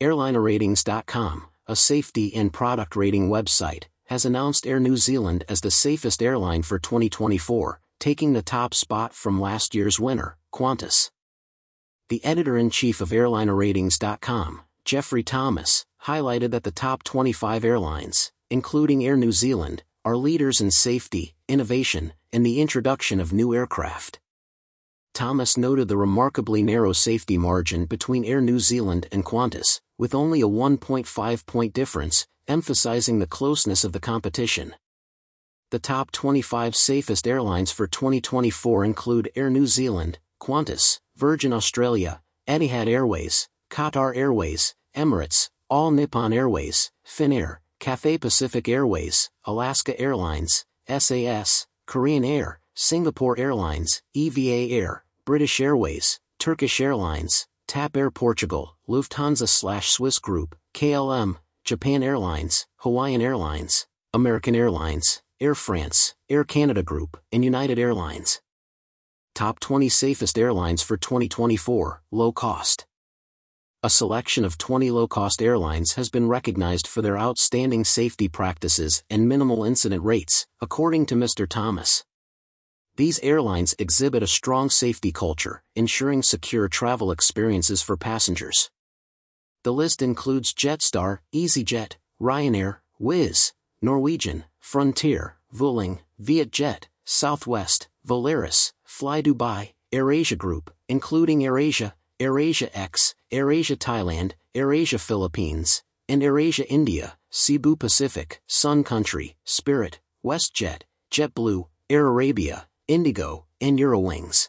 AirlineRatings.com, a safety and product rating website, has announced Air New Zealand as the safest airline for 2024, taking the top spot from last year's winner, Qantas. The editor-in-chief of AirlineRatings.com, Geoffrey Thomas, highlighted that the top 25 airlines, including Air New Zealand, are leaders in safety, innovation, and the introduction of new aircraft. Thomas noted the remarkably narrow safety margin between Air New Zealand and Qantas, with only a 1.5 point difference, emphasizing the closeness of the competition. The top 25 safest airlines for 2024 include Air New Zealand, Qantas, Virgin Australia, Etihad Airways, Qatar Airways, Emirates, All Nippon Airways, Finnair, Cathay Pacific Airways, Alaska Airlines, SAS, Korean Air, Singapore Airlines, EVA Air, British Airways, Turkish Airlines, TAP Air Portugal, Lufthansa slash Swiss Group, KLM, Japan Airlines, Hawaiian Airlines, American Airlines, Air France, Air Canada Group, and United Airlines. Top 20 Safest Airlines for 2024, Low Cost a selection of 20 low-cost airlines has been recognized for their outstanding safety practices and minimal incident rates, according to Mr. Thomas. These airlines exhibit a strong safety culture, ensuring secure travel experiences for passengers. The list includes Jetstar, EasyJet, Ryanair, Wizz, Norwegian, Frontier, Vueling, Vietjet, Southwest, Volaris, Fly Dubai, AirAsia Group, including AirAsia, AirAsia X, AirAsia Thailand, AirAsia Philippines, and AirAsia India, Cebu Pacific, Sun Country, Spirit, WestJet, JetBlue, Air Arabia, Indigo, and Eurowings.